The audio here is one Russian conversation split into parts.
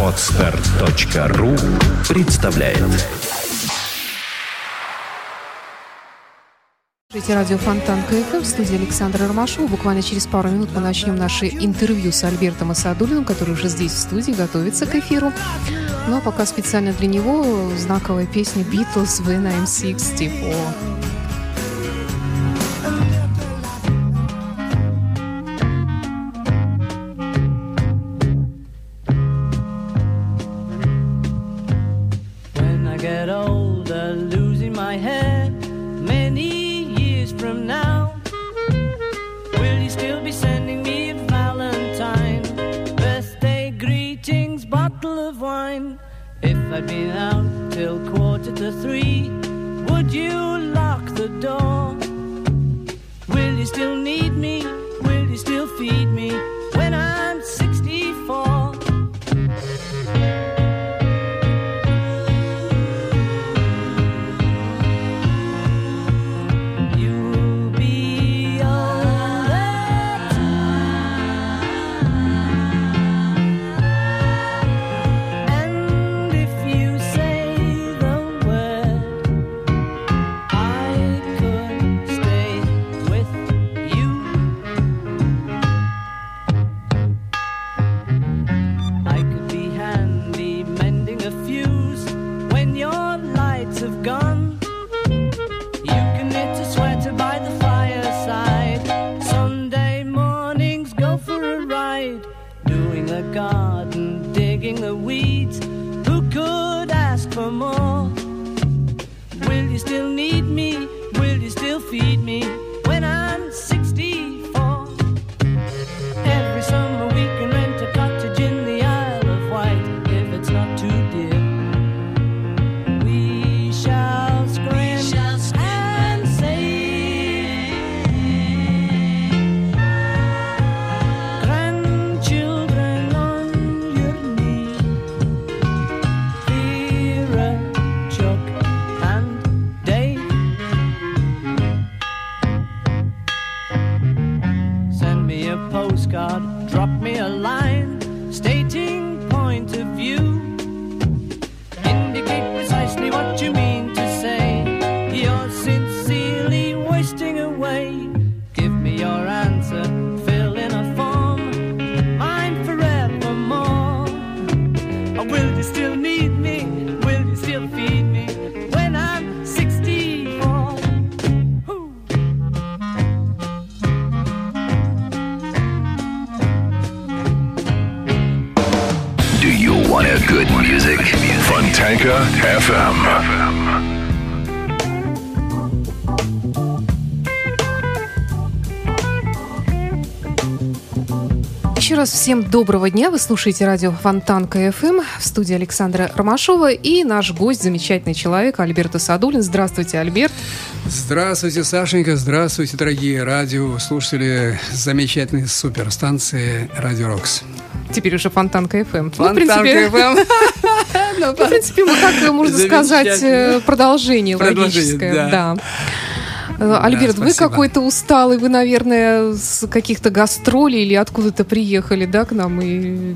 Отстар.ру представляет Слушайте радио Фонтан КФМ в студии Александра Ромашова. Буквально через пару минут мы начнем наше интервью с Альбертом Асадулиным, который уже здесь в студии готовится к эфиру. Ну а пока специально для него знаковая песня Beatles When I'm 64. Lights have gone. Еще раз всем доброго дня. Вы слушаете радио Фонтанка ФМ в студии Александр Ромашов и наш гость, замечательный человек Альберт Асадуллин. Здравствуйте, Альберт. Здравствуйте, Сашенька, здравствуйте, дорогие радиослушатели замечательной суперстанции Радио Рокс. Теперь уже Фонтанка ФМ. Ну, Фонтанка ФМ. ну, в принципе, мы, как можно сказать, э, Продолжение, логическое. да. Да. Э, Альберт, вы спасибо. какой-то усталый, вы, наверное, с каких-то гастролей или откуда-то приехали, да, к нам? И...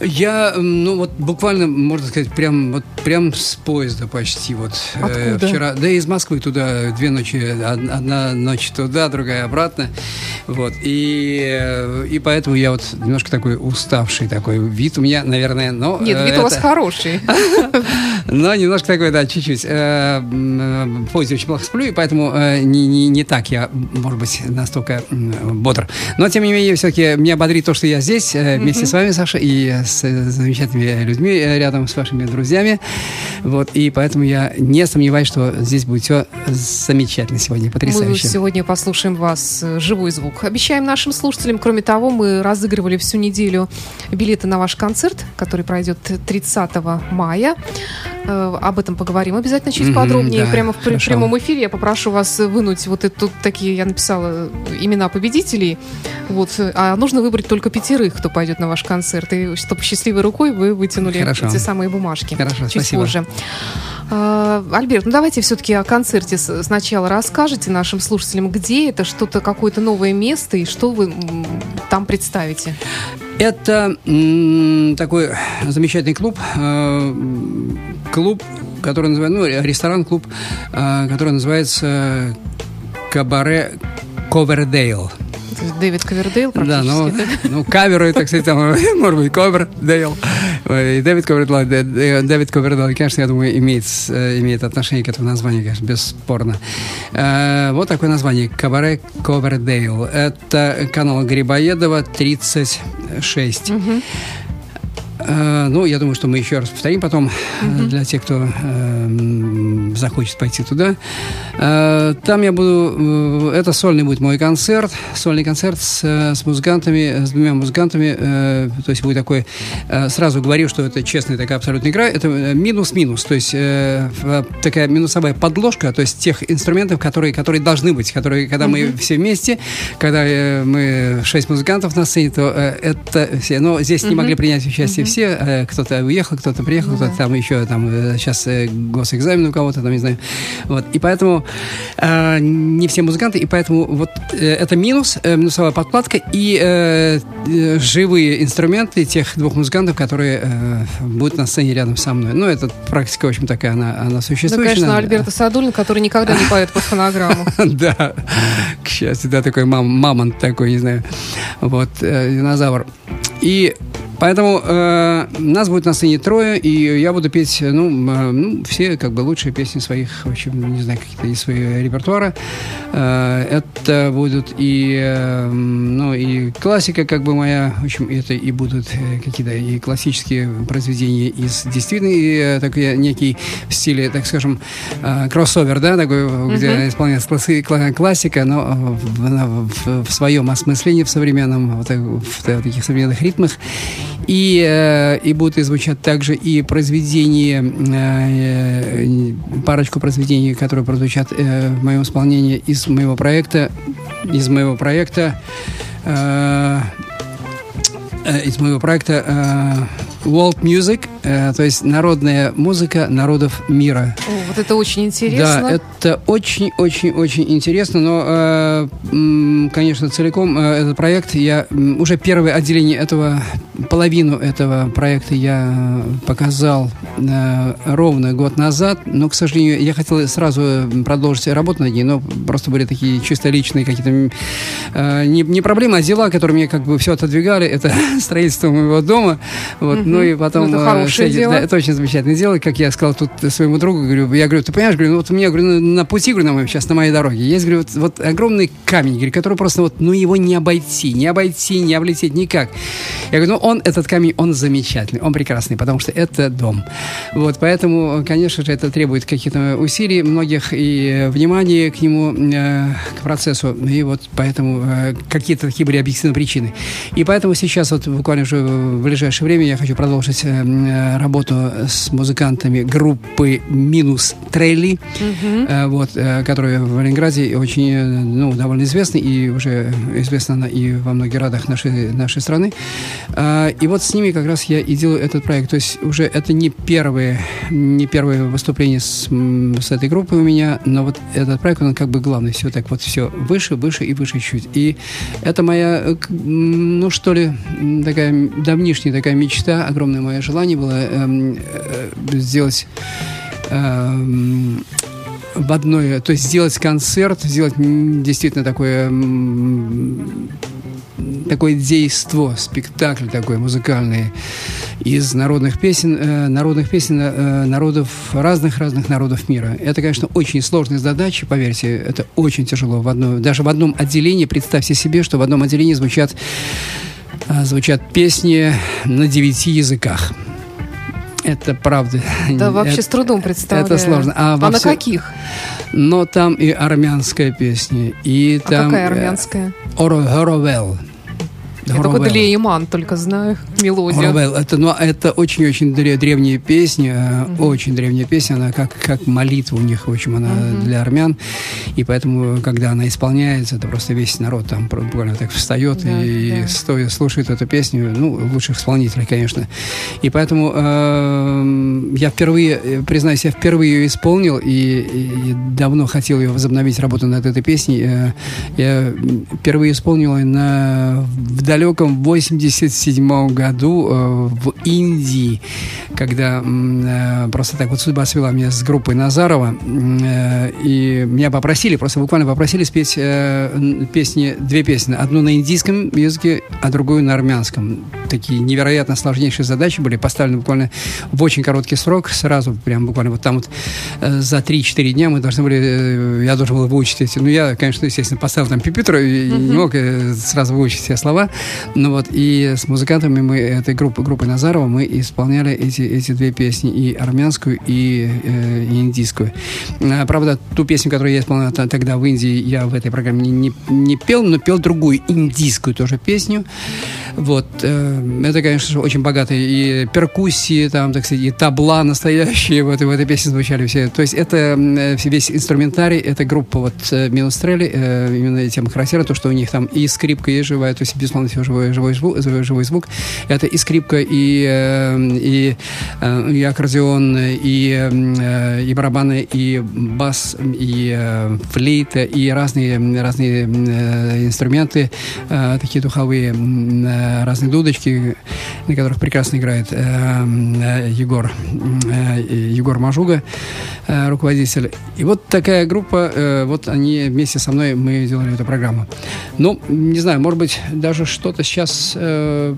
Я, ну вот буквально, можно сказать, прям вот прям с поезда почти вот э, Откуда? вчера, да из Москвы туда две ночи, од- одна ночь туда, другая обратно, вот и э, и поэтому я вот немножко такой уставший такой вид у меня, наверное, но Нет, вид у вас это- хороший. Но немножко такой, да, чуть-чуть. Поезде очень плохо сплю, и поэтому не, не, не так я, может быть, настолько бодр. Но, тем не менее, все-таки меня бодрит то, что я здесь э, вместе с вами, Саша, и с э, замечательными людьми э, рядом с вашими друзьями. Вот, и поэтому я не сомневаюсь, что здесь будет все замечательно сегодня, Мы потрясающе. сегодня послушаем вас живой звук. Обещаем нашим слушателям, кроме того, мы разыгрывали всю неделю билеты на ваш концерт, который пройдет 30 мая. Об этом поговорим обязательно чуть Мгм, подробнее. да, Прямо в хорошо. прямом эфире я попрошу вас вынуть вот это тут такие, я написала имена победителей. Вот, а нужно выбрать только пятерых, кто пойдет на ваш концерт. И чтобы счастливой рукой вы вытянули Хорошо. эти самые бумажки. Хорошо, чуть спасибо. позже. А, Альберт, ну давайте все-таки о концерте сначала расскажете нашим слушателям, где это, что-то, какое-то новое место и что вы там представите. Это м, такой замечательный клуб, э, клуб, который называется, ну, ресторан-клуб, э, который называется Кабаре Ковердейл. Дэвид Ковердейл Да, ну, практически. ну каверу, это, кстати, там, может быть, Ковердейл. И Дэвид Ковердейл, Дэвид Ковердейл, конечно, я думаю, имеет, э, имеет отношение к этому названию, конечно, бесспорно. Э, Вот такое название, Кабаре Ковердейл. Это канал Грибоедова, 36. Э, Ну, я думаю, что мы еще раз повторим потом э, для тех, кто э, захочет пойти туда. Э, Там я буду... э, Это сольный будет мой концерт. Сольный концерт с, э, с музыкантами, с двумя музыкантами. э, То есть будет такой... э, Сразу говорю, что это честная такая абсолютная игра. Это э, минус-минус. То есть э, такая минусовая подложка, то есть тех инструментов, которые, которые должны быть, которые, когда мы все вместе, когда э, мы шесть музыкантов на сцене, то э, это все. Но здесь не могли принять участие все. э, Кто-то уехал, кто-то приехал, кто-то там еще там э, сейчас э, госэкзамен у кого-то там, не знаю. Вот. И поэтому э, не все музыканты, и поэтому вот э, это минус, э, минусовая подкладка и э, э, живые инструменты тех двух музыкантов, которые э, будут на сцене рядом со мной. Ну, эта практика, в общем, такая, она, она Ну, существует. конечно, Альберта Садулин, который никогда не поет под фонограмму. Да, к счастью, да, такой мам, мамонт такой, не знаю, вот, э, динозавр. И поэтому э, нас будет на сцене трое, и я буду петь, ну, э, ну, все как бы лучшие песни своих, в общем, не знаю, какие-то из своего репертуара. Э, это будут и, э, ну, и классика, как бы моя, в общем, это и будут э, какие-то и классические произведения из действительно и, э, такой некий в стиле, так скажем, э, кроссовер, да, такой, где исполняется класси- кла- классика, но э, в, она в- в своем осмыслении, в современном, вот, так- в та- таких современных ритмах. И, э, и будут и звучать также и произведения, э, парочку произведений, которые прозвучат э, в моем исполнении из моего проекта, из моего проекта, из моего проекта World Music, э, то есть народная музыка народов мира. О, вот это очень интересно. Да, это очень-очень-очень интересно, но, э, конечно, целиком э, этот проект, я уже первое отделение этого, половину этого проекта я показал э, ровно год назад, но, к сожалению, я хотел сразу продолжить работу над ней, но просто были такие чисто личные какие-то э, не, не проблемы, а дела, которые мне как бы все отодвигали, это строительство моего дома, вот, ну и потом... Ну, всякие- дело. да, это очень замечательное дело, как я сказал тут своему другу, говорю, я говорю, ты понимаешь, говорю, ну вот у меня, говорю, на, на пути, говорю, на моем, сейчас на моей дороге, есть, говорю, вот, вот огромный камень, говорю, который просто вот, ну его не обойти, не обойти, не облететь никак. Я говорю, ну он, этот камень, он замечательный, он прекрасный, потому что это дом. Вот, поэтому, конечно же, это требует каких-то усилий многих и э, внимания к нему, э, к процессу, и вот поэтому э, какие-то такие были объективные причины. И поэтому сейчас вот буквально уже в ближайшее время я хочу продолжить э, э, работу с музыкантами группы «Минус Трелли», э, вот, э, которая в Ленинграде очень, э, ну, довольно известна, и уже известна она и во многих радах нашей, нашей страны. А, И вот с ними как раз я и делаю этот проект. То есть уже это не первое, не первое выступление с, с этой группой у меня, но вот этот проект, он как бы главный. Все так вот все выше, выше и выше чуть. И это моя, ну что ли, такая давнишняя такая мечта, огромное мое желание было эм, э, сделать эм, в одной, то есть сделать концерт, сделать действительно такое такое действо, спектакль такой музыкальный из народных песен, э, народных песен э, народов разных-разных народов мира. Это, конечно, очень сложная задача, поверьте, это очень тяжело. В одной, даже в одном отделении, представьте себе, что в одном отделении звучат, э, звучат песни на девяти языках. Это правда. Да, вообще Это- с трудом представляю. это сложно. А А, на всё- каких? Но там и армянская песня, и А там... какая э, армянская? Оро- Оровел. Я только. Делееман только знаю мелодию. Хоровелл. Это, ну, это очень-очень дре- древняя песня, э, очень древняя песня, она как, как молитва у них, в общем, она для армян, и поэтому, когда она исполняется, это просто весь народ там буквально так встает Да, и да. стоя слушает эту песню, ну, лучших исполнителей, конечно. И поэтому э, я впервые, э, признаюсь, я впервые ее исполнил, и, и давно хотел ее возобновить работу над этой песней. Э, я впервые исполнил ее на, в далеком 87 году э, в Индии, когда э, просто так вот судьба свела меня с группой Назарова, э, и меня попросили, просто буквально попросили спеть песни, две песни, одну на индийском языке, а другую на армянском. Такие невероятно сложнейшие задачи были поставлены буквально в очень короткий срок, сразу прям буквально вот там вот за 3-4 дня мы должны были, я должен был выучить эти, ну я, конечно, естественно, поставил там пипитру и не мог сразу выучить все слова, ну вот, и с музыкантами мы, этой группы, группы Назарова, мы исполняли эти, эти две песни, и армянскую, и, э, и индийскую. А, Правда, ту песню, которую я исполнял тогда в Индии, я в этой программе не, не, не пел, но пел другую индийскую тоже песню. Вот. э, Это, конечно же, очень богатые и перкуссии, там, так сказать, и табла настоящие в этой, в этой песне звучали все. То есть это э, весь инструментарий, это группа вот э, Минустрели, э, именно тем характерно, то, что у них там и скрипка есть живая, то есть, безусловно, все живой, живой, звук, живой, звук. Это и скрипка, и, э, и, э, и аккордеон, и, э, и барабаны, и бас, и флейта, и разные, разные инструменты, такие духовые, разные дудочки, на которых прекрасно играет Егор, Егор Мажуга, руководитель. И вот такая группа, вот они вместе со мной, мы делали эту программу. Ну, не знаю, может быть, даже что-то сейчас, э,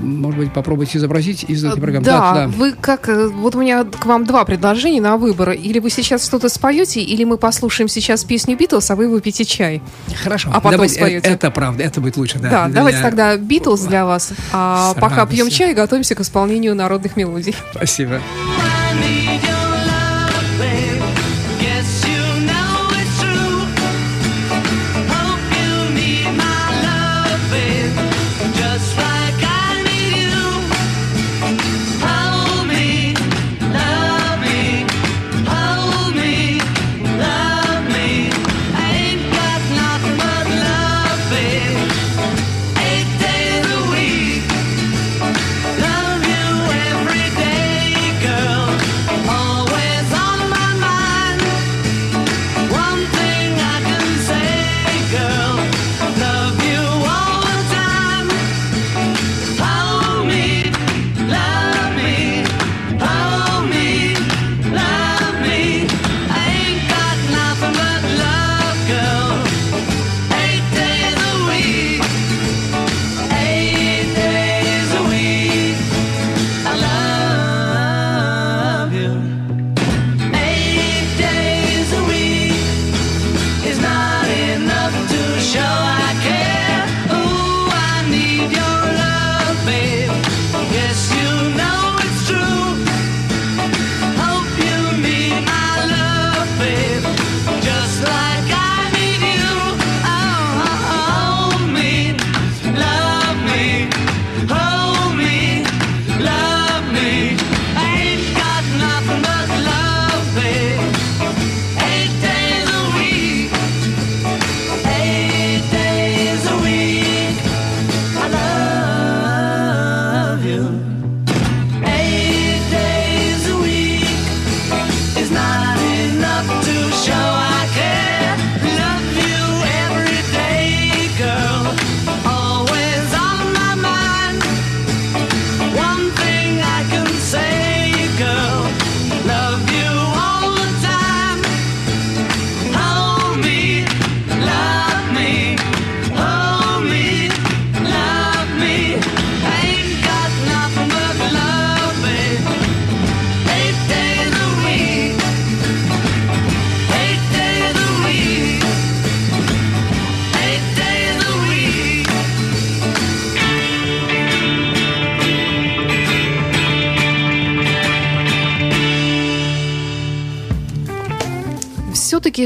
может быть, попробовать изобразить из этой программы. Да, вы как... э, Вот у меня к вам два предложения на выбор. Или вы сейчас что-то споете, или мы послушаем сейчас песню Битлз, а вы выпьете чай. Хорошо. А потом Давайте, э, споете. Это, правда, это будет лучше, да. Да, Для давайте тогда Битлз для вас. А С пока пьем чай готовимся к исполнению народных мелодий. Спасибо.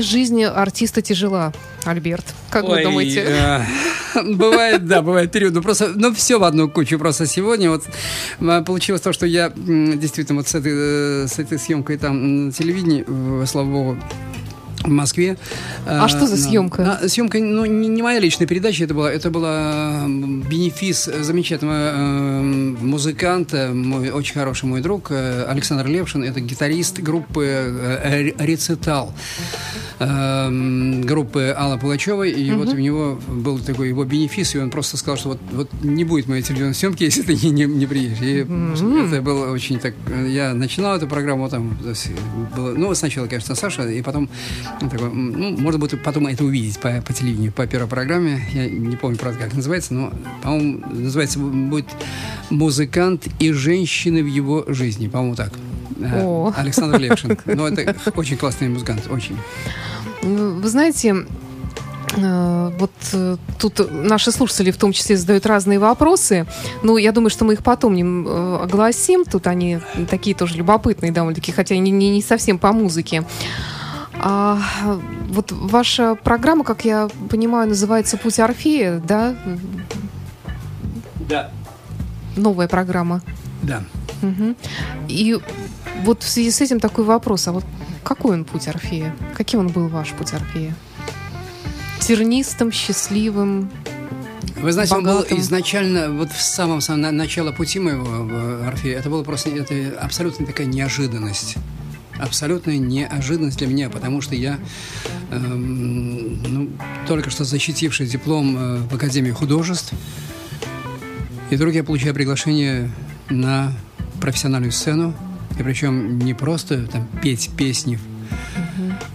Все-таки жизнь артиста тяжела, Альберт. Как вы Ой, думаете? э, Бывает, да, бывает период. Ну, просто, ну, все в одну кучу. Просто сегодня вот м, получилось то, что я действительно вот с этой, э, с этой съемкой там на телевидении, э, слава богу, в Москве. А что за на- съемка? на- съемка, ну, не, не моя личная передача, это была, это была бенефис замечательного э, музыканта, мой очень хороший мой друг э, Александр Левшин, это гитарист группы э, Ре- Рецитал группы Аллы Пугачевой, и вот у него был такой его бенефис, и он просто сказал, что вот, вот не будет моей телевизионной съемки, если ты не, не, не приедешь. И это было очень так... Я начинал эту программу, там было, ну, сначала, конечно, Саша, и потом такой, м, ну, можно будет потом это увидеть по, по телевидению, по первой программе. Я не помню, правда, как называется, но, по-моему, называется будет «Музыкант и женщины в его жизни», по-моему, так. Э, О. Александр Левшин. Ну, это очень классный музыкант, очень. Вы знаете, э, вот э, тут наши слушатели в том числе задают разные вопросы. Ну, я думаю, что мы их потом э, огласим. Тут они такие тоже любопытные довольно-таки, хотя не, не, не совсем по музыке. А, вот ваша программа, как я понимаю, называется «Путь Орфея», да? Да. Новая программа. Да. Мгм. И вот в связи с этим такой вопрос. А вот какой он путь Орфея? Каким он был ваш путь Орфея? Тернистым, счастливым? Вы знаете, он был Богатым. изначально, вот в самом самом на- начало пути моего Орфея, это было просто это абсолютно такая неожиданность. Абсолютная неожиданность для меня, потому что я, эм, ну, только что защитивший диплом э, в Академии художеств, и вдруг я получаю приглашение на профессиональную сцену, и причем не просто там петь песни,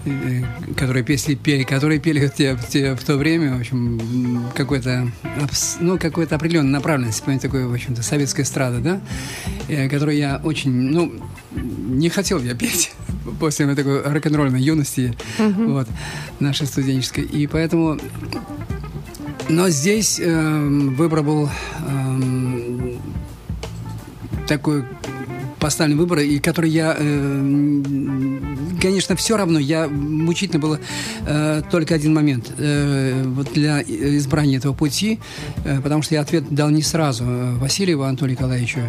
э, которые песни пели, которые пели те- те- в то время, в общем, какой-то, ну, какой-то определенной направленности, понимаете, такой, в общем-то, советская эстрада, да, э, которую я очень, ну, не хотел я петь после моей такой рок-н-ролльной юности, вот, нашей студенческой, и поэтому но здесь эм, выбор был эм, такой поставленный выбор, и который я, эм, конечно, все равно, я мучительно было э, только один момент э, вот для избрания этого пути, э, потому что я ответ дал не сразу э, Васильеву Анатолию Николаевичу,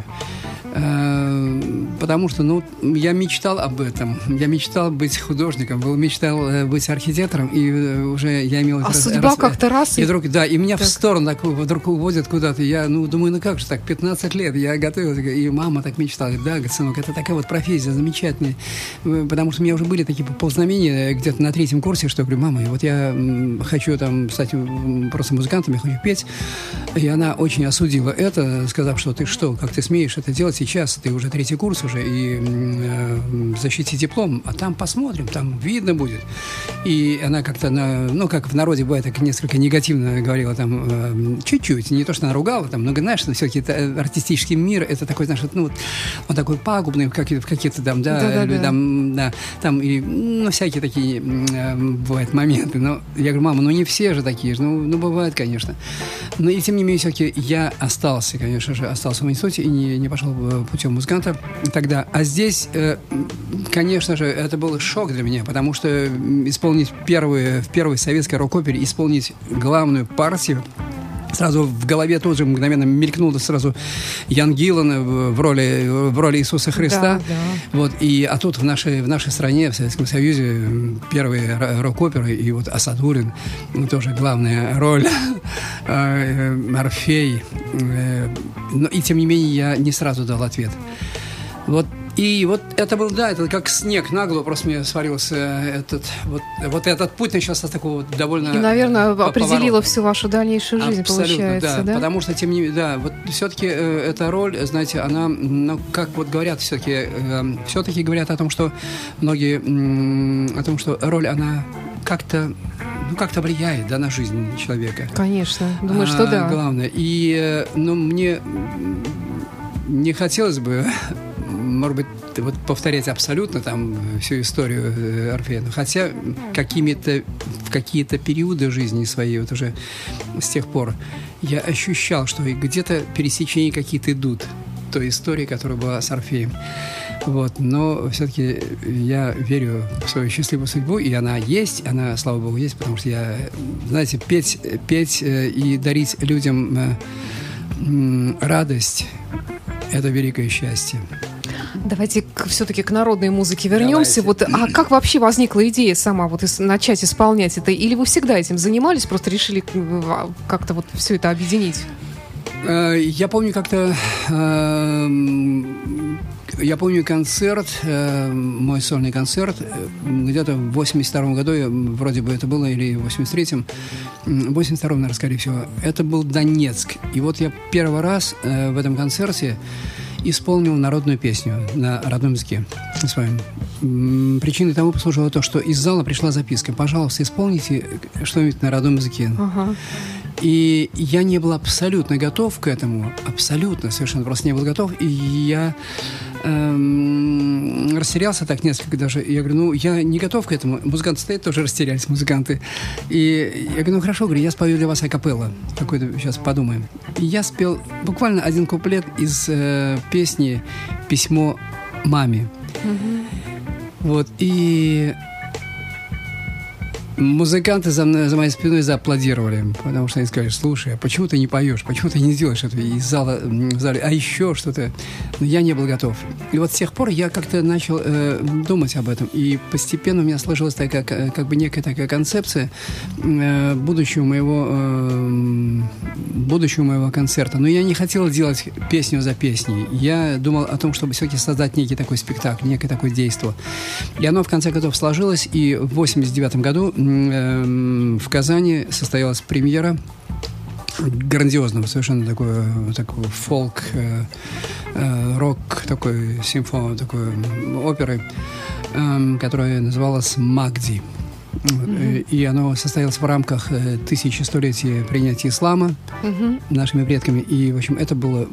Э, потому что, ну, я мечтал об этом. Я мечтал быть художником, был, мечтал э, быть архитектором, и э, уже я имел... А раз- судьба раз- как-то раз И вдруг, да, и меня в Так. сторону так вдруг уводят куда-то. Я, ну, думаю, ну как же так, 15 лет, я готовился, и мама так мечтала. Говорит, Да, говорит, сынок, это такая вот профессия замечательная. Э, Потому что меня уже были такие ползнамения где-то на третьем курсе, что я говорю, мама, вот я хочу там стать просто музыкантом, я хочу петь. И она очень осудила это, сказав, что ты что, как ты смеешь это делать сейчас, ты уже третий курс уже, и э, защити диплом, а там посмотрим, там видно будет. И она как-то, на, ну, как в народе бывает, так несколько негативно говорила там, э, чуть-чуть, не то, что она ругала, там, но, знаешь, все-таки артистический мир, это такой, знаешь, ну, вот, он такой пагубный какие-то, в какие-то там, да, Да-да-да. или там, да, там, и, ну, всякие такие э, бывают моменты, но я говорю, мама, ну, не все же такие же, ну, ну, бывает, конечно. Но и тем не менее, все-таки я остался, конечно же, остался в институте и не, не пошел э, путем музыканта тогда. А здесь, э, конечно же, это был шок для меня, потому что исполнить первые, в первой советской рок-опере, исполнить главную партию, Сразу в голове тут же мгновенно мелькнуло сразу Ян Гиллан в в роли, в роли Иисуса Христа. Да, да. Вот, и, а тут в нашей, в нашей стране, в Советском Союзе, первые ро- рок-оперы, и вот Асадурин, ну, тоже главная роль, э, э, Орфей. э, Но и тем не менее я не сразу дал ответ. Вот и вот это был, да, это как снег нагло просто мне сварился этот, вот, вот этот путь начался с такого вот довольно... И, наверное, по- определила поворота. всю вашу дальнейшую жизнь, Абсолютно, получается, да? Потому что, тем не менее, да, вот все-таки э, эта роль, знаете, она, ну, как вот говорят все-таки, все-таки говорят о том, что многие, м, о том, что роль, она как-то, ну, как-то влияет, да, на жизнь человека. Конечно. Думаю, А, что да. Главное. И, э, ну, мне не хотелось бы, может быть, вот повторять абсолютно там всю историю э, Орфея, хотя какими-то, в какие-то периоды жизни своей, вот уже с тех пор, я ощущал, что где-то пересечения какие-то идут той истории, которая была с Орфеем. Вот, но все-таки я верю в свою счастливую судьбу, и она есть, она, слава богу, есть, потому что я, знаете, петь, петь э, и дарить людям э, радость – это великое счастье. Давайте все-таки к народной музыке вернемся. Давайте. Вот, а как вообще возникла идея сама вот ис- начать исполнять это? Или вы всегда этим занимались, просто решили э, как-то вот все это объединить? Э, Я помню как-то... эм, Я помню концерт, э, мой сольный концерт, э, где-то в 82 году, вроде бы это было, или в 83-м, м, в 82-м, наверное, скорее всего, это был Донецк. И вот я первый раз в этом концерте исполнил народную песню на родном языке своем. М, Причиной тому послужило то, что из зала пришла записка. Пожалуйста, исполните что-нибудь на родном языке. Ага. И я не был абсолютно готов к этому, абсолютно, совершенно просто не был готов. И я эм, растерялся так несколько даже. И я говорю, ну, я не готов к этому. Музыканты стоят, тоже растерялись музыканты. И я говорю, ну, хорошо, говорю, я спою для вас акапелла. Какой-то, сейчас подумаем. И я спел буквально один куплет из э, песни «Письмо маме». Вот, и Музыканты за, за моей спиной зааплодировали, потому что они сказали, слушай, а почему ты не поешь, почему ты не делаешь это из зала, в зале, а еще что-то. Но я не был готов. И вот с тех пор я как-то начал э, думать об этом, и постепенно у меня сложилась такая, ка- как бы некая такая концепция э, будущего моего, э, будущего моего концерта. Но я не хотел делать песню за песней. Я думал о том, чтобы все-таки создать некий такой спектакль, некое такое действие. И оно, в конце концов, сложилось. И в 89 году в Казани состоялась премьера грандиозного, совершенно такой, такой фолк, э, э, рок, такой симфон, такой оперы, эм, которая называлась «Магди». Э, И оно состоялось в рамках э, тысячи-столетия принятия ислама Мгм. нашими предками. И, в общем, это было,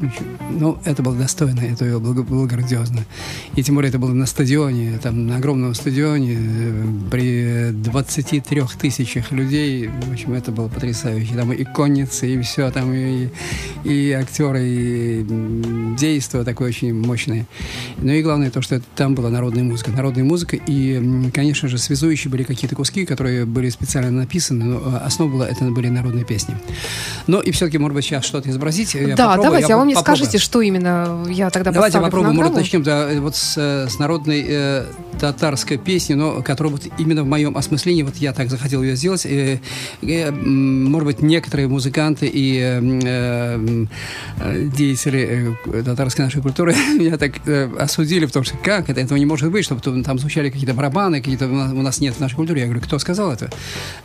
ну, это было достойно, это было, было грандиозно. И тем более это было на стадионе, там, на огромном стадионе, э, при 23 тысячах людей. В общем, это было потрясающе. Там и конницы, и все, там и, и актеры, и действо такое очень мощное. Ну и главное то, что там была народная музыка. Народная музыка, и, конечно же, связующие были какие-то куски, которые были специально написаны, но э, основа была, это были народные песни. Ну и все-таки, может быть, сейчас что-то изобразить. Я да, попробую, давайте, я а вы мне попробую. скажите, что именно я тогда Давайте попробуем, может, начнем да, э, вот с, э, с народной э, татарской песни, но которая вот именно в моем осмыслении, вот я так захотел ее сделать. Э, э, может быть, некоторые музыканты и э, э, э, деятели э, татарской нашей культуры меня так э, осудили, потому что как это, этого не может быть, чтобы там- там звучали какие-то барабаны, какие-то у нас, у нас нет в нашей культуре. Я говорю, кто сказал это?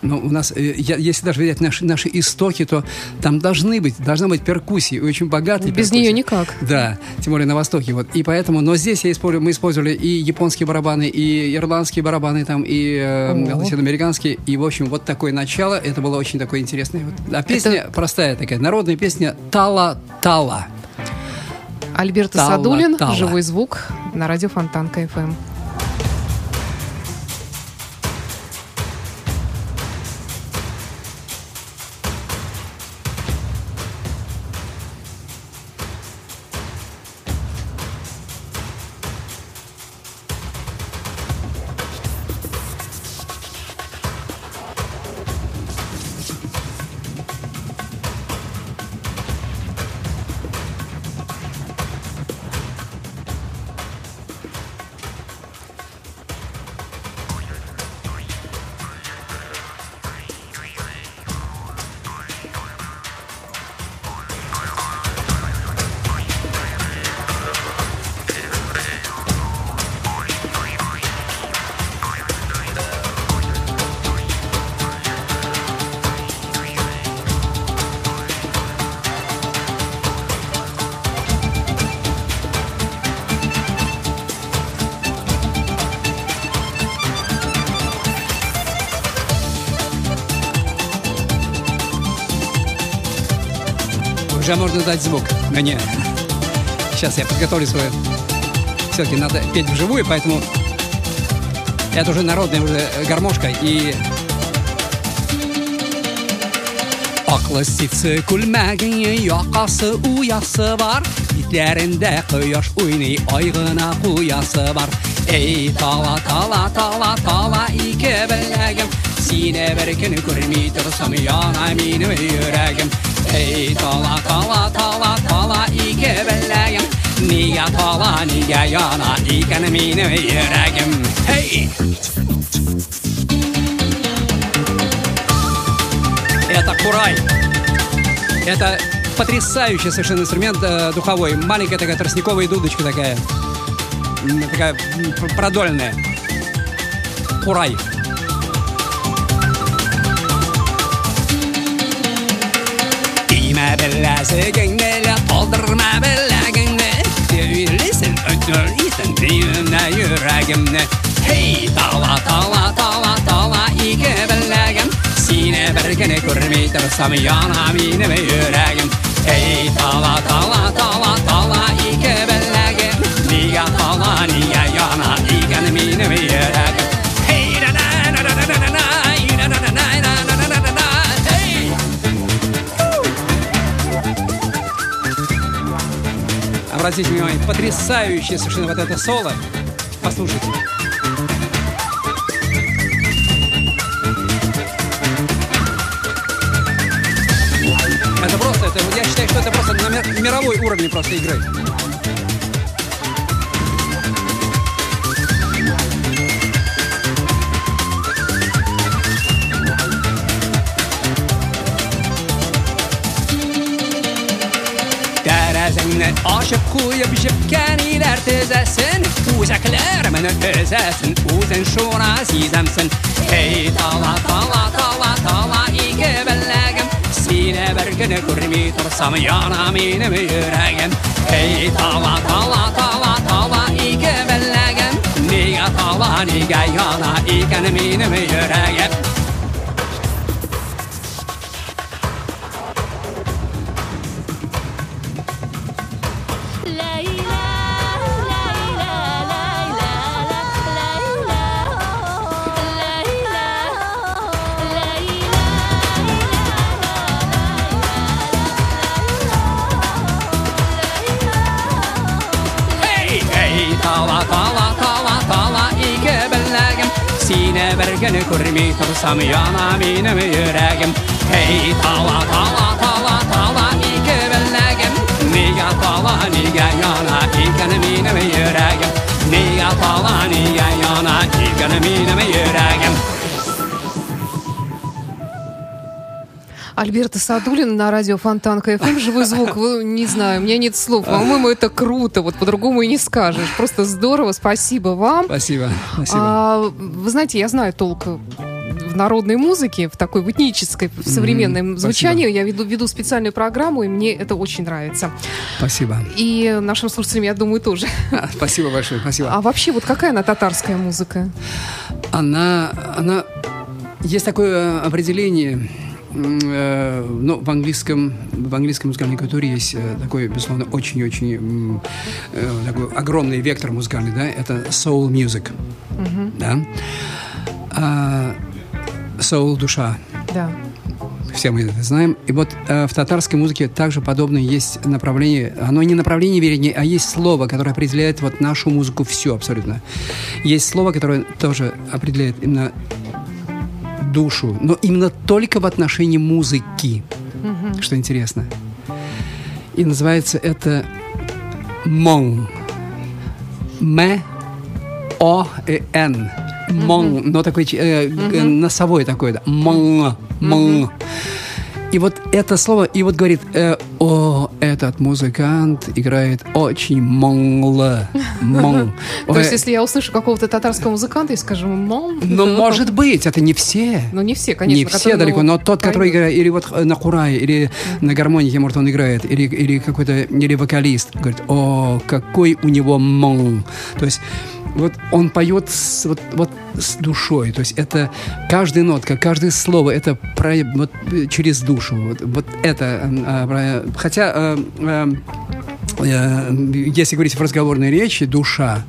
Но у нас, э, я- если даже взять наши, наши истоки, то там должны быть, должна быть перкуссия, очень богатая Без перкуссия. нее никак. Да, тем более на Востоке. Вот. И поэтому, но здесь я использовал, мы использовали и японские барабаны, и ирландские барабаны, там, и э, латиноамериканские. И, в общем, вот такое начало. Это было очень такое интересное. Вот. А песня простая такая, народная песня «Тала-тала». Альберто Тала, Садулин, тала. живой звук на радио Фонтанка ФМ. Уже можно дать звук. Но не. Сейчас я подготовлю свою. Все-таки надо петь вживую, поэтому это уже народная уже гармошка и Аклы күлмәгіне яқасы уясы бар Битләрендә кояш уйный айгына куясы бар Эй тала тала тала тала ике беләгем Сине бер көн күрми торсам яна минем йөрәгем Ey тала, тала, тала, tala ike belləyin Niyə tala, niyə yana ikən minə yürəgim Эй! Это курай. Это потрясающий совершенно инструмент э, духовой. Маленькая такая тростниковая дудочка такая. Такая продольная. Курай. Тиме беләзегеңне, толдырма беләгеңне Сөйлесін, өтөлисін, дейміне йөрәгемне Хей, тала, тала, тала, тала, ике беләгем Сине бер генә күрми торсам, яна минем йөрәгем Хей, тала, тала, тала, тала, ике беләгем Нигә тала, нигә Обратите внимание, потрясающее совершенно вот это соло. Послушайте. Это просто, это, я считаю, что это просто на ми- мировой уровень просто игры. Meni aşıp koyup jepkaniler tezesin Uzaklar meni özesin Uzun şuna sizemsin Ey tala tala tala tala iki bellegim Sine bir günü görmey tursam yana benim yüreğim Ey tala tala tala tala iki bellegim Nega tala nega yana iken benim yüreğim vurmi tursam yana benim yüreğim Hey tala tala tala tala iki bellegim Niye tala niye yana iken benim yüreğim Niye tala niye yana iken benim yüreğim Альберта Садулина на радио Фонтан КФМ. Живой звук. Не знаю, у меня нет слов. По-моему, это круто. Вот по-другому и не скажешь. Просто здорово. Спасибо вам. Спасибо, спасибо. А, вы знаете, я знаю толк в народной музыке, в такой в этнической, в современном Мгм, звучании. Я веду, веду специальную программу, и мне это очень нравится. Спасибо. И нашим слушателям, я думаю, тоже. Спасибо большое, спасибо. А вообще, вот какая она татарская музыка? она, она есть такое определение, э, ну, в английском, в английской музыкальной культуре есть э, такой, безусловно, очень-очень э, такой огромный вектор музыкальный, да, это soul music, да, А, soul душа, Да. все мы это знаем. И вот э, в татарской музыке также подобное есть направление. Оно не направление, вернее, а есть слово, которое определяет вот нашу музыку всю абсолютно. Есть слово, которое тоже определяет именно душу, но именно только в отношении музыки, что интересно. И называется это мон. М, О и Н. Мон, но такой э, г- носовой такой, да. Мон, мон. И вот это слово, и вот говорит, э, о, этот музыкант играет очень монло, мон. То есть, если я услышу какого-то татарского музыканта и скажу «мом», Ну, может быть, это не все. Ну, не все, конечно. не все далеко, но тот, который играет, или вот э, на хурае, или на гармонике, может, он играет, или, или какой-то, или вокалист, говорит, о, какой у него мон. То есть вот он поет с, вот, вот с душой, то есть это каждая нотка, каждое слово, это про, вот, через душу, вот, вот это, про- хотя э, э, э, если говорить в разговорной речи, душа,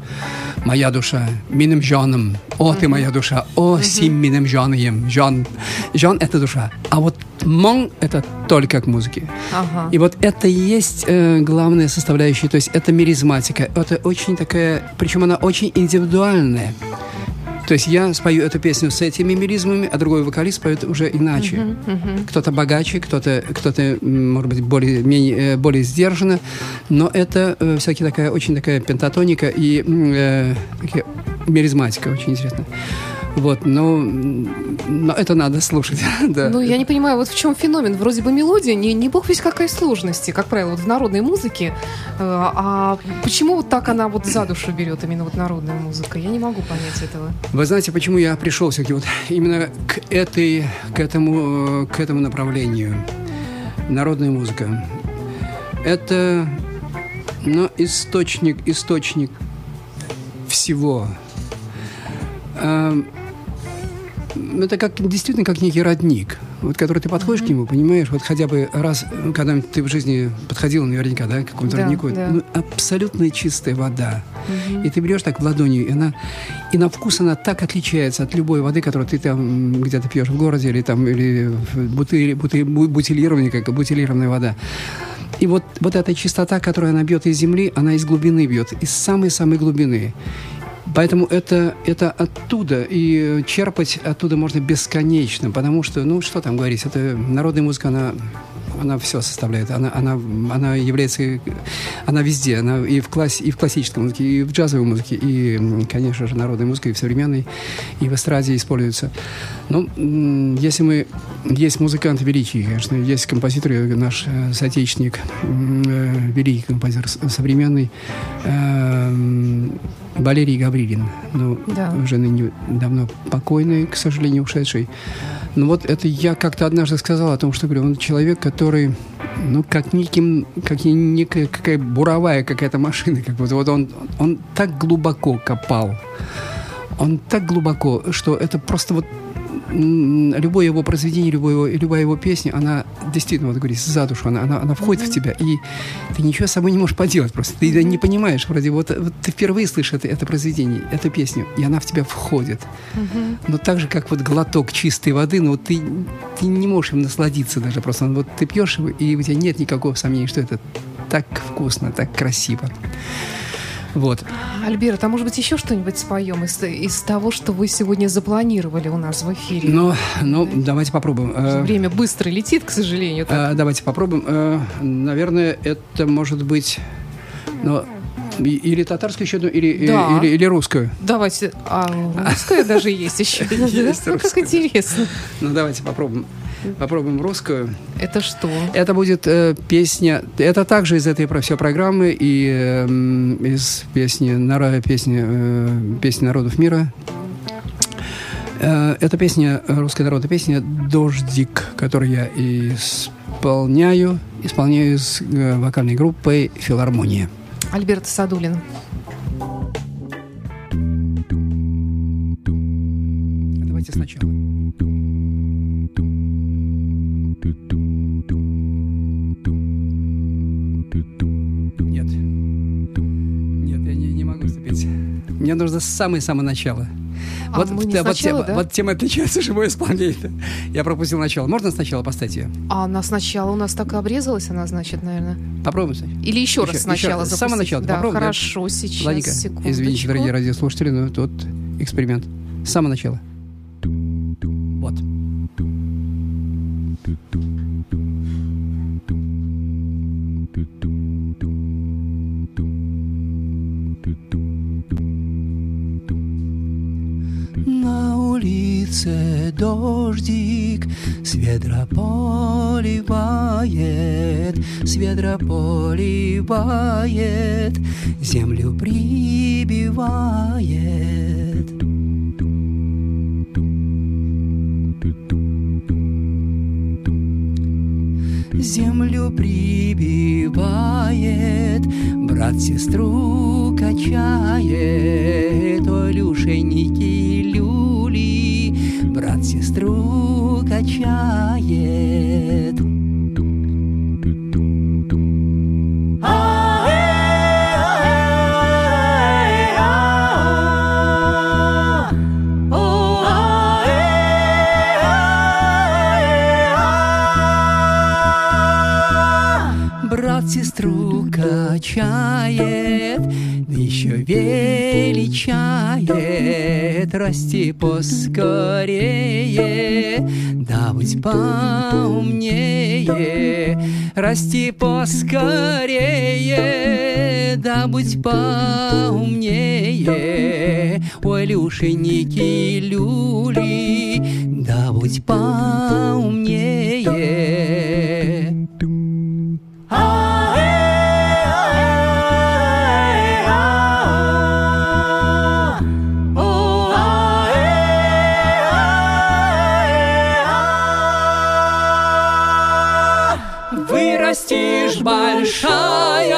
моя душа, миным женом, о, ты моя душа, о, сим миным женом, жен. Жен – это душа. А вот мон – это только к музыке. Ага. И вот это и есть э, главная составляющая, то есть это миризматика. Это очень такая, причем она очень индивидуальная. То есть я спою эту песню с этими миризмами, а другой вокалист поет уже иначе. Кто-то богаче, кто-то, кто-то, может быть, более, менее, э, более сдержанно, но это э, все-таки такая очень такая пентатоника и э, такие, миризматика очень интересная. Вот, но, м, но это надо слушать. да. Ну, я не понимаю, вот в чем феномен? Вроде бы мелодия, не, не бог весь какая сложности, как правило, вот в народной музыке. Э, А почему вот так она вот за душу берет, именно вот народная музыка? Я не могу понять этого. Вы знаете, почему я пришел все-таки вот именно к этой, к этому, к этому направлению? Народная музыка. Это, ну, источник, источник всего. Эм, Это как действительно как некий родник, вот который ты подходишь к нему, понимаешь, вот хотя бы раз, ну, когда ты в жизни подходил наверняка, да, к какому-то Да, роднику, да. ну, абсолютно чистая вода. И ты берешь так в ладони, и она и на вкус она так отличается от любой воды, которую ты там где-то пьешь в городе или там или бутыль, бутыль, бу- бутилированная, как бутилированная вода. И вот, вот эта чистота, которая она бьет из земли, она из глубины бьет, из самой-самой глубины. Поэтому это, это оттуда, и черпать оттуда можно бесконечно, потому что, ну, что там говорить, это народная музыка, она, она все составляет, она, она, она является, она везде, она и в, класс, и в классической музыке, и в джазовой музыке, и, конечно же, народной музыке, и в современной, и в эстраде используется. Ну, если мы... Есть музыканты великие, конечно, есть композиторы, наш э, соотечественник, э, великий композитор современный, эм, Валерий Гаврилин, ну, Да. уже ныне давно покойный, к сожалению, ушедший. Но вот это я как-то однажды сказал о том, что говорю, он человек, который, ну, как неким, как некая какая буровая какая-то машина, как вот, вот он, он так глубоко копал, он так глубоко, что это просто вот любое его произведение, любое его, любая его песня, она действительно, вот говорится, за душу, она, она, она входит в тебя, и ты ничего с собой не можешь поделать просто. Ты не понимаешь, вроде вот, вот ты впервые слышишь это, это произведение, эту песню, и она в тебя входит. Но так же, как вот глоток чистой воды, но вот ты, ты не можешь им насладиться даже просто. Вот ты пьешь его, и у тебя нет никакого сомнения, что это так вкусно, так красиво. Вот. Альберт, а может быть еще что-нибудь споем из, из того, что вы сегодня запланировали у нас в эфире? Но, ну, давайте попробуем. Э, Время быстро летит, к сожалению. так. э, давайте попробуем. Э, наверное, это может быть... Ну, и- или татарскую еще одну, или, Да. или, или русскую. Давайте. А русская даже есть еще. Ну, как интересно. Ну, давайте попробуем. Попробуем русскую. Это что? Это будет э, песня. Это также из этой про- все программы и э, из песни, нара- песни, э, песни народов мира. Э, это песня, э, русская народная песня «Дождик», которую я исполняю, исполняю с э, вокальной группой «Филармония». Альберт Садулин. Давайте сначала. Мне нужно с самого-самого начала. А мы не т- вот, сначала, тем- да? вот тем отличается живое исполнение. Я пропустил начало. Можно сначала поставить ее? А она сначала у нас так и обрезалась, она, значит, наверное. Попробуем. Или еще, Еще- раз сначала еще раз. С самого запустить? начала. Да, Попробуем, да? хорошо, сейчас, Ладненько. секундочку. Извините, дорогие радиослушатели, но тут эксперимент. С самого начала. Вот. Улице дождик с ведра поливает, с ведра поливает, землю прибивает. Землю прибивает, брат сестру качает, ой, люшеньки люли, брат сестру качает. брат сестру качает еще величает, расти поскорее, да быть поумнее, расти поскорее, да быть поумнее, ой, люшеньки, люли, да будь поумнее. Большая,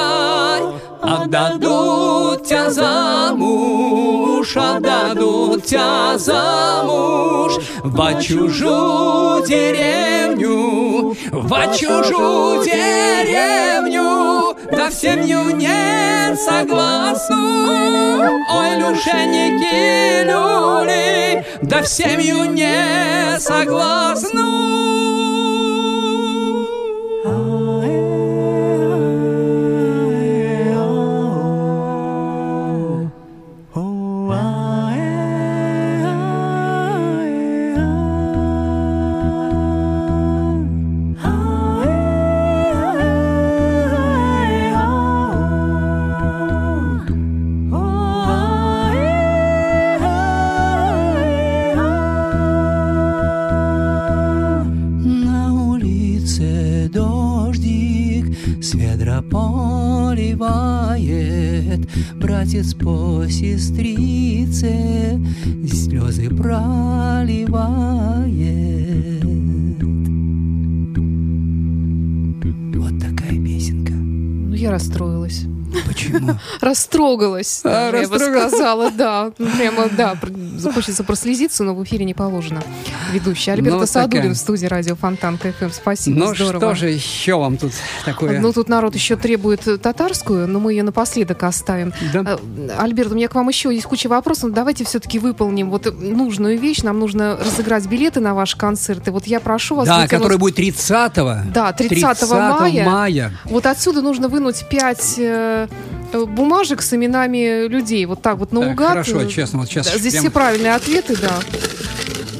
отдадут тебя замуж, отдадут тебя замуж в чужую деревню, в чужую деревню, да в семью не согласну. Ой, люшенники, люли, да в семью не согласну. Братец по сестрице слезы проливает. Вот такая песенка. Ну, я расстроилась. Почему? Растрогалась, А, я бы сказала, да. Ну, Прямо, да, пр- хочется прослезиться, но в эфире не положено. Ведущий Альберта Ну, Садулин такая. в студии радио Фонтан КФМ. Спасибо, Ну здорово. что же еще вам тут такое? Ну, тут народ еще требует татарскую, но мы ее напоследок оставим. Да. Э, Альберт, у меня к вам еще есть куча вопросов. но Давайте все-таки выполним вот нужную вещь. Нам нужно разыграть билеты на ваши концерты. Вот я прошу вас... Да, вытянуть- который будет 30-го. Да, 30 мая. мая. Вот отсюда нужно вынуть пять э, э, бумажек с именами людей. Вот так вот наугад. Так, хорошо, честно, вот сейчас Да, здесь прям- все правильные ответы, да.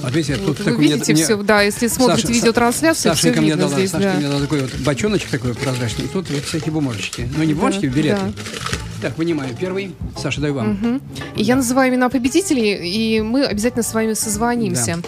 Вот видите, тут Вот вы мне- видите мне- все, да, если смотрите Саша- видеотрансляцию, все Сашенька мне видно дала, здесь, Сашка да. мне дала такой вот бочоночек такой прозрачный. И тут вот всякие бумажечки. Ну, не бумажки, Да, билеты. да. Так, вынимаю первый. Саша, дай вам. И я называю имена победителей, и мы обязательно с вами созвонимся. Да,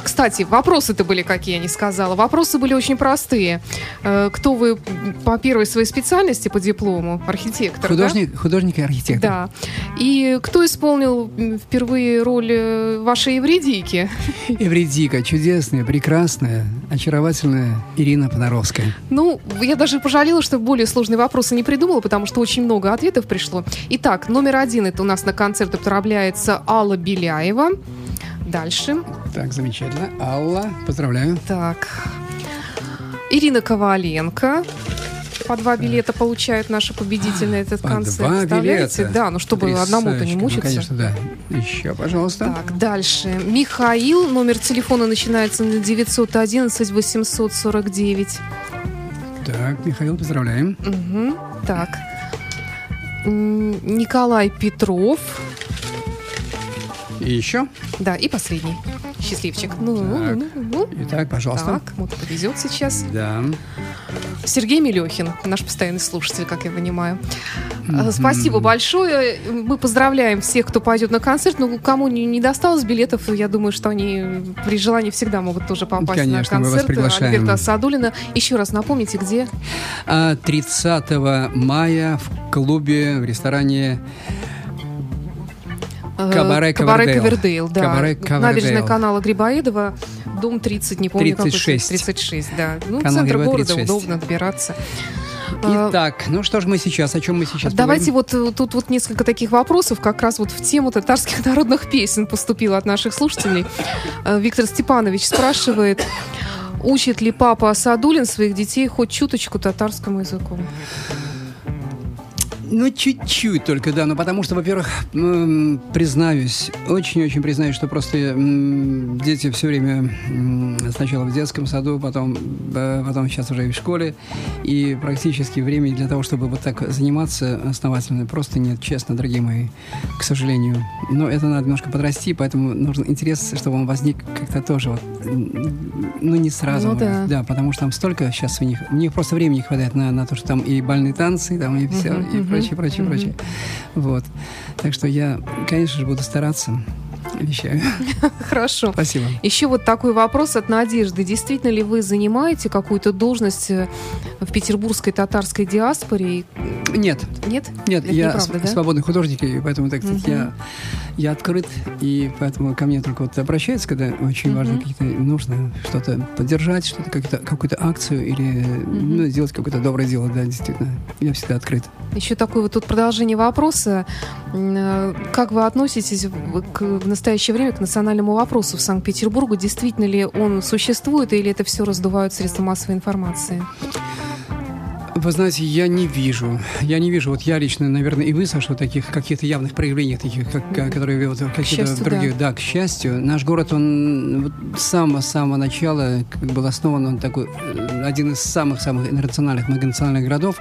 кстати, вопросы-то были какие, я не сказала. Вопросы были очень простые. Э, Кто вы по первой своей специальности по диплому? Архитектор, да? Художник, художник и архитектор. Да. И кто исполнил впервые роль э, вашей Евредийки? Эвредика, чудесная, прекрасная, очаровательная Ирина Понаровская. Ну, я даже пожалела, что более сложные вопросы не придумала, потому что очень много ответов пришло. Итак, номер один это у нас на концерт отправляется Алла Беляева. Дальше. Так, замечательно. Алла, поздравляю. Так. Ирина Коваленко. По два билета получают наши победители этот По концерт. два Представляете? билета. Да, ну чтобы одному-то не. Ну, мучиться. конечно, да. Еще, пожалуйста. Так, дальше. Михаил, номер телефона начинается на 911 849. Так, Михаил, поздравляем. Мгм. Так. Николай Петров. И еще. Да, и последний. Счастливчик. Ну, ну, Так. ну, ну, ну. Итак, пожалуйста. Так, вот повезет сейчас. Да. Сергей Мелехин, наш постоянный слушатель, как я понимаю. А, Спасибо большое. Мы поздравляем всех, кто пойдет на концерт. Ну, кому не, не досталось билетов, я думаю, что они при желании всегда могут тоже попасть Конечно, на мы вас концерт приглашаем. Альберта Садулина. Еще раз напомните, где? А 30 мая в клубе, в ресторане Кабаре Кабаре. Ковердейл, да. Кабаре. Набережная канала Грибоедова, дом 30, не помню 36. какой. 36, да. Ну, Канал центр Грибоедова, города, 36. удобно добираться. А, Итак, ну что же мы сейчас, о чем мы сейчас Давайте поговорим? вот э, тут вот несколько таких вопросов, как раз вот в тему татарских народных песен поступило от наших слушателей. Э, Виктор Степанович спрашивает, учит ли папа Асадулин своих детей хоть чуточку татарскому языку? Ну, чуть-чуть только, да. Но потому что, во-первых, признаюсь, очень-очень признаюсь, что просто дети все время сначала в детском саду, потом, потом сейчас уже и в школе. И практически времени для того, чтобы вот так заниматься основательно, просто нет, честно, дорогие мои, к сожалению. Но это надо немножко подрасти, поэтому нужен интерес, чтобы он возник как-то тоже вот, ну, не сразу. Ну да. быть. да, потому что там столько сейчас у них, у них просто времени не хватает на, на то, что там и бальные танцы, там и все, Мгм, и прочее, прочее, мгм. прочее. Вот. Так что я, конечно же, буду стараться. Обещаю. Хорошо. Спасибо. Еще вот такой вопрос от Надежды. Действительно ли вы занимаете какую-то должность э, в петербургской татарской диаспоре? И- Нет, Нет? нет, Это я неправда, с- да? свободный художник, и поэтому, так сказать, я, я открыт, и поэтому ко мне только вот обращаются, когда очень важно, Мгм. какие-то нужно что-то поддержать, что-то, какую-то, какую-то акцию или ну, сделать какое-то доброе дело, да, действительно. Я всегда открыт. Еще такое вот тут продолжение вопроса. Э, Как вы относитесь в, к- в настоящее время к национальному вопросу в Санкт-Петербурге? Действительно ли он существует или это все раздувают средства массовой информации? Вы знаете, я не вижу, я не вижу, вот я лично, наверное, и вы, Саша, таких каких-то явных проявлений, таких, как, ка- которые вот какие-то другие, да. к счастью. Наш город, он с самого, самого начала как был основан, он такой, э, один из самых-самых интернациональных, многонациональных городов,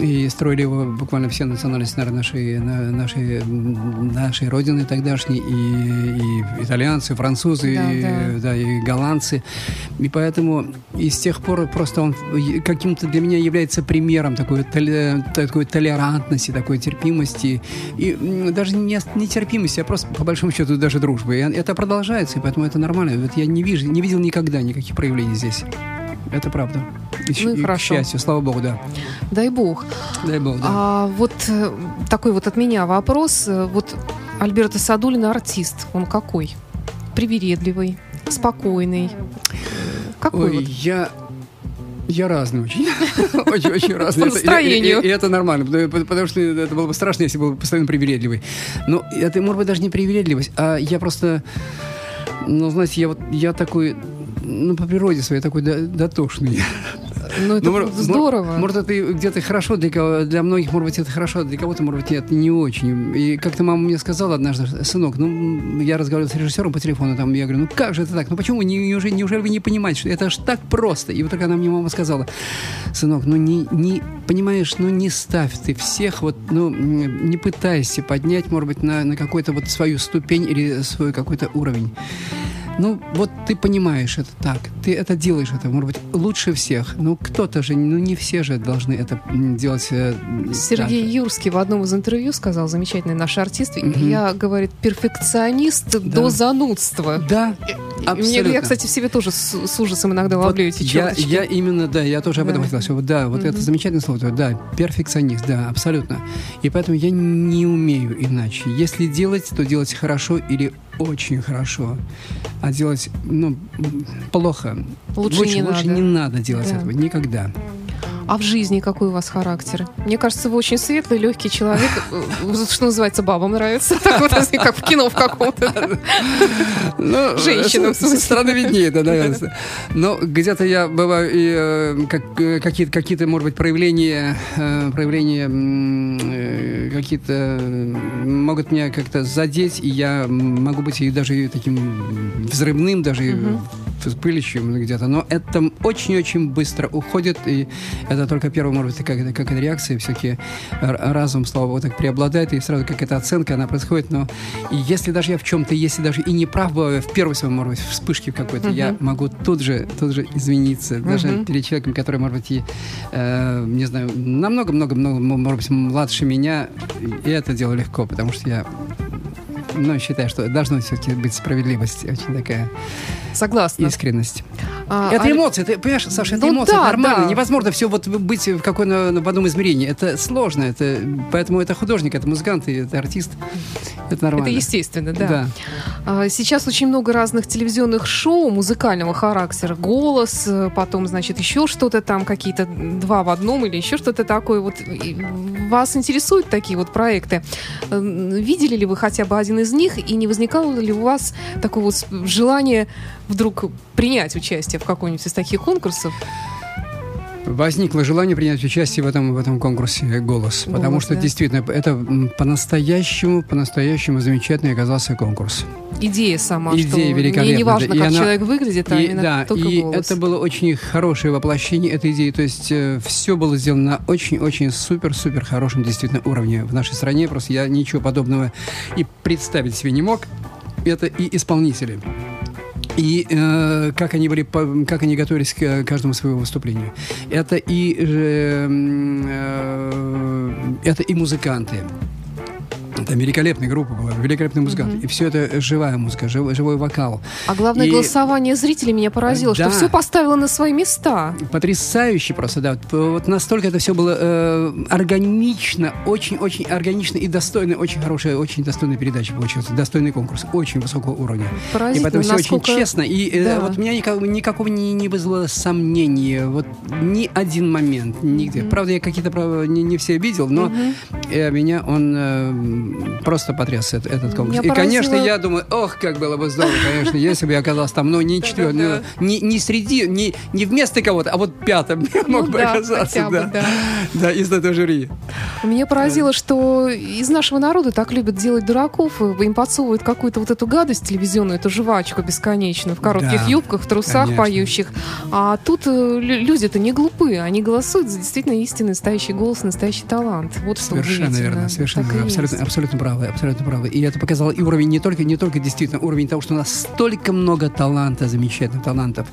и строили его буквально все национальности, наверное, нашей, на- нашей, нашей родины тогдашней, и, и итальянцы, и французы, Да, и, да. да, и голландцы. И поэтому и с тех пор просто он каким-то для меня является примером такой, такой толерантности, такой терпимости. И даже не, не терпимости, а просто по большому счету даже дружбы. И это продолжается, и поэтому это нормально. Вот я не, вижу, не видел никогда никаких проявлений здесь. Это правда. И, Ну и и к хорошо. счастью, слава богу, да. Дай бог. Дай бог, да. А вот э, такой вот от меня вопрос. Э, Вот Альберто Садулина артист. Он какой? Привередливый, спокойный. Какой Ой, вот? я... Я разный очень. Очень-очень разный. По и- настроению. И, и это нормально, потому, потому что это было бы страшно, если был постоянно привередливый. Но это, может быть, даже не привередливость, а я просто... Ну, знаете, я вот... Я такой... Ну, по природе своей такой до- дотошный. Ну, это Ну, здорово. Может, это где-то хорошо для кого для многих, может быть, это хорошо, для кого-то, может быть, это не очень. И как-то мама мне сказала однажды, сынок, ну, я разговаривал с режиссером по телефону, там, я говорю, ну, как же это так? Ну, почему? Не- Неужели, неужели вы не понимаете, что это ж так просто? И вот только она мне мама сказала, сынок, ну, не, не понимаешь, ну, не ставь ты всех, вот, ну, не пытайся поднять, может быть, на, на какую-то вот свою ступень или свой какой-то уровень. Ну, вот ты понимаешь это так, ты это делаешь, это, может быть, лучше всех. Ну, кто-то же, ну, не все же должны это делать. э, Сергей так. Юрский в одном из интервью сказал, замечательный наш артист, Мгм. я, говорит, перфекционист до занудства. Да, И Мне, абсолютно. я, кстати, в себе тоже с, с ужасом иногда Вот ловлю эти я, черточки. я именно, да, я тоже об этом Да. хотел Да, вот Мгм. это замечательное слово, да, перфекционист, да, абсолютно. И поэтому я не умею иначе. Если делать, то делать хорошо или очень хорошо. А делать, ну, плохо. Лучше не лучше надо. не надо делать Да. этого, никогда. А в жизни какой у вас характер? Мне кажется, вы очень светлый, легкий человек. Э, Что называется, бабам нравится. Так вот, как в кино в каком-то. Ну, Женщинам, со- стороны виднее, да, наверное. Но где-то я бываю и э, как, э, какие-то, какие-то, может быть, проявления, проявления какие-то могут меня как-то задеть, и я могу быть и даже таким взрывным, даже и Мгм. вспылищем где-то. Но это очень-очень быстро уходит, и это только первая, может быть, как, как реакция, все-таки разум, слава богу, так преобладает, и сразу какая-то оценка, она происходит. Но и если даже я в чем-то, если даже и не прав бываю, в первой своей, может быть, вспышке какой-то, я Мгм. могу тут же, тут же извиниться, даже Мгм. перед человеком, который, может быть, и, э, не знаю, намного-много-много, может быть, младше меня, и это дело легко, потому что я ну, считаю, что должна все-таки быть справедливость, очень такая Согласна. искренность. А, Это эмоции, ты понимаешь, Саша, это Ну эмоции, да, это нормально. да. Невозможно все вот быть в какой в одном измерении. Это сложно, это поэтому это художник, это музыкант, это артист. Это нормально. Это естественно, да. Да. А, Сейчас очень много разных телевизионных шоу музыкального характера. Голос, э, потом, значит, еще что-то там, какие-то два в одном или еще что-то такое. Вот и вас интересуют такие вот проекты? Э, Видели ли вы хотя бы один из них и не возникало ли у вас такого с- желания вдруг принять участие в каком-нибудь из таких конкурсов? Возникло желание принять участие в этом, в этом конкурсе «Голос». Потому «Голос», что да. действительно это по-настоящему, по-настоящему замечательный оказался конкурс. Идея сама, Идея что великолепная, мне не важно, да, и как она- человек выглядит, а И, именно да, только и голос. это было очень хорошее воплощение этой идеи. То есть все было сделано на очень-очень супер-супер хорошем действительно уровне в нашей стране. Просто я ничего подобного и представить себе не мог. Это и исполнители. И э, как они были, как они готовились к каждому своему выступлению. Это и э, э, это и музыканты. Это великолепная группа была, великолепные музыканты. И все это живая музыка, живой, живой вокал. А главное, И- голосование зрителей меня поразило, Да. что все поставило на свои места. Потрясающе просто, да. Вот, настолько это все было э, органично, очень-очень органично и достойно, очень хорошая, очень достойная передача получилась, достойный конкурс, очень высокого уровня. И Поразительно, поэтому все очень насколько- честно. И э, Да. вот меня никак- никакого не, не вызвало сомнения. Вот ни один момент нигде. Правда, я какие-то не, не все видел, но э, меня он э, просто потряс этот, этот конкурс. Меня И, конечно, поразило- я думаю, ох, как было бы здорово, конечно, если бы я оказался там, но не четвертым, не, не среди, не, не вместо кого-то, а вот пятым я мог бы оказаться, да. из этого жюри. Меня поразило, что из нашего народа так любят делать дураков, им подсовывают какую-то вот эту гадость телевизионную, эту жвачку бесконечную, в коротких юбках, в трусах конечно. поющих. А тут э, лю- люди-то не глупые, они голосуют за действительно истинный настоящий голос, настоящий талант. Вот что Совершенно верно, совершенно верно. Абсолютно. Абсолютно правы, абсолютно правы. И это показало и уровень не только, не только действительно уровень того, что у нас столько много таланта, замечательных талантов.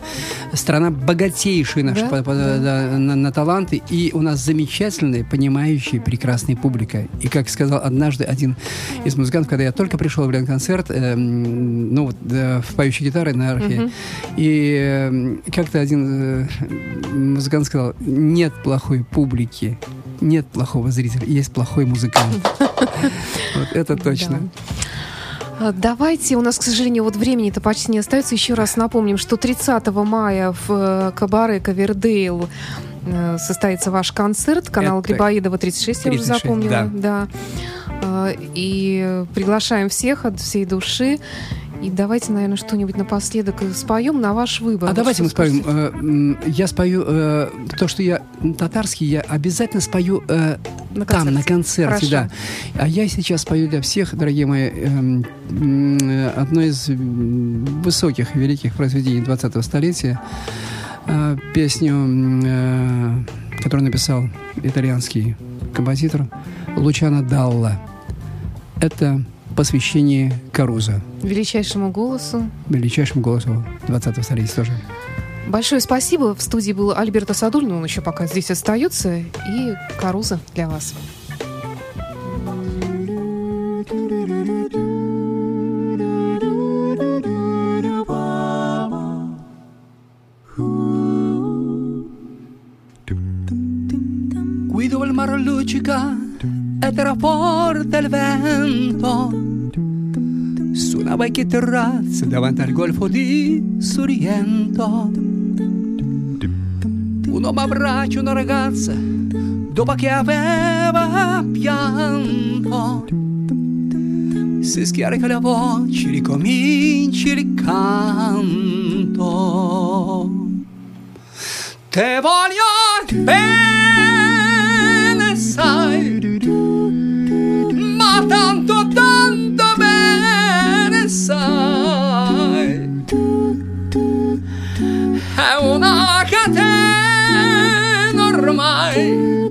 Страна богатейшая наша Да, по- по- да. да, на, на таланты, и у нас замечательная, понимающая, прекрасная публика. И как сказал однажды один из музыкантов, когда я только пришел в Ленконцерт, эм, ну вот э, в поющей гитары на арфе, и эм, как-то один э, музыкант сказал, нет плохой публики, нет плохого зрителя, есть плохой музыкант. Вот это точно. А, Давайте, у нас, к сожалению, вот времени-то почти не остается. Еще раз напомним, что 30 мая в э, кабаре Кавердейл э, состоится ваш концерт. Канал Это Грибоедова 36, я уже 36, запомнила. да. А, И приглашаем всех от всей души. И давайте, наверное, что-нибудь напоследок споем на ваш выбор. А давайте мы споем. э, Я спою э, то, что я татарский, я обязательно спою э, На там, на концерте, Хорошо. да. А я сейчас спою для всех, дорогие мои, эм, э, одно из высоких, великих произведений 20-го столетия. Э, Песню, э, которую написал итальянский композитор Лучано Далла. Это посвящение Каруза, Величайшему голосу. величайшему голосу 20-го столетия тоже. Большое спасибо. В студии был Альберто Садулин, он еще пока здесь остается. И Каруза для вас. Guido il mare luccica ed era forte il vento su una vecchia terrazza davanti al golfo di Sorrento. Un uomo abbraccia una ragazza dopo che aveva pianto. Si scarica la voce, ricomincia il canto. Te voglio bene, ormai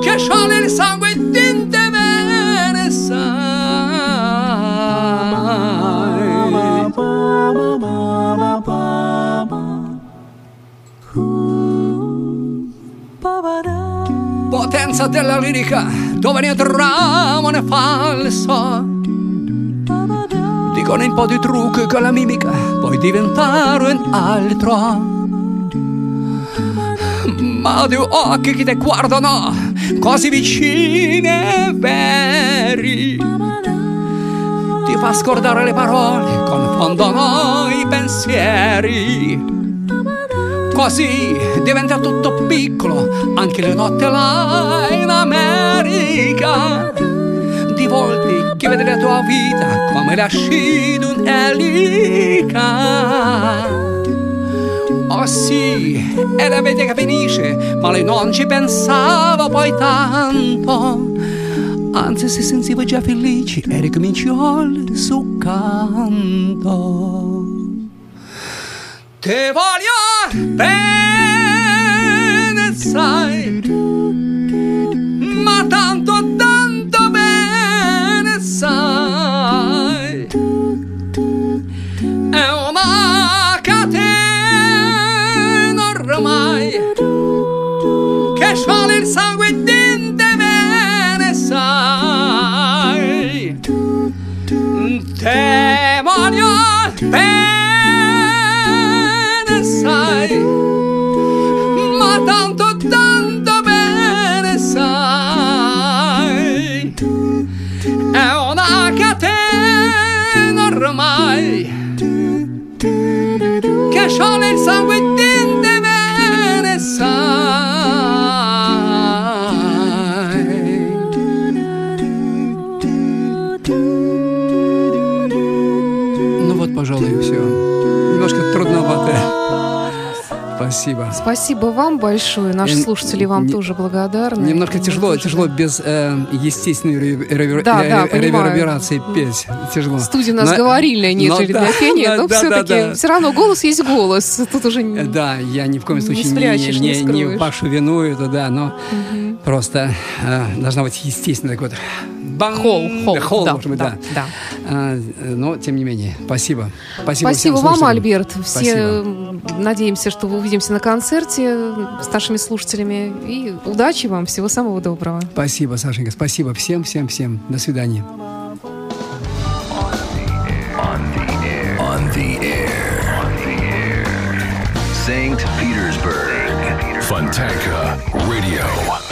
che scioglie il sangue e tinte bene, sai. Potenza della lirica, dove ne tramo ne falso. Dicono un po' di trucco con la mimica, puoi diventare un altro. Ma due occhi che ti guardano così vicini e veri. Ti fa scordare le parole, confondono i pensieri. Così diventa tutto piccolo, anche le notte là in America. Di volti che vede la tua vita come lasci un'elica. così e vede che finisce, ma lei non ci pensava poi tanto. Anzi, si sentiva già felice e ricominciò il suo canto. Te voglio bene, sai, Thank Спасибо. Спасибо вам большое. Наши Э, слушатели вам не- тоже благодарны. Немножко И тяжело, тоже, тяжело да. без э, естественной ревер- ревер- Да, да, ре- понимаю. реверберации петь. Тяжело. Студия у нас Но- говорильная, нежели но для да, пения, но да, все-таки да, да. все равно голос есть голос. Тут уже не- Э, Да, я ни в коем Не случае не, спрячешь, не не, не скроешь. вашу вину это, да, но просто э, должна быть естественно такой вот бам, Холл, холл, холл, да, может быть, да, да. да. А, но тем не менее, спасибо, спасибо. Спасибо всем вам, слушателям. Альберт. Все Спасибо. надеемся, что вы увидимся на концерте с нашими слушателями. И удачи вам, всего самого доброго. Спасибо, Сашенька, спасибо всем, всем, всем. До свидания. St. Petersburg. Fontanka Radio.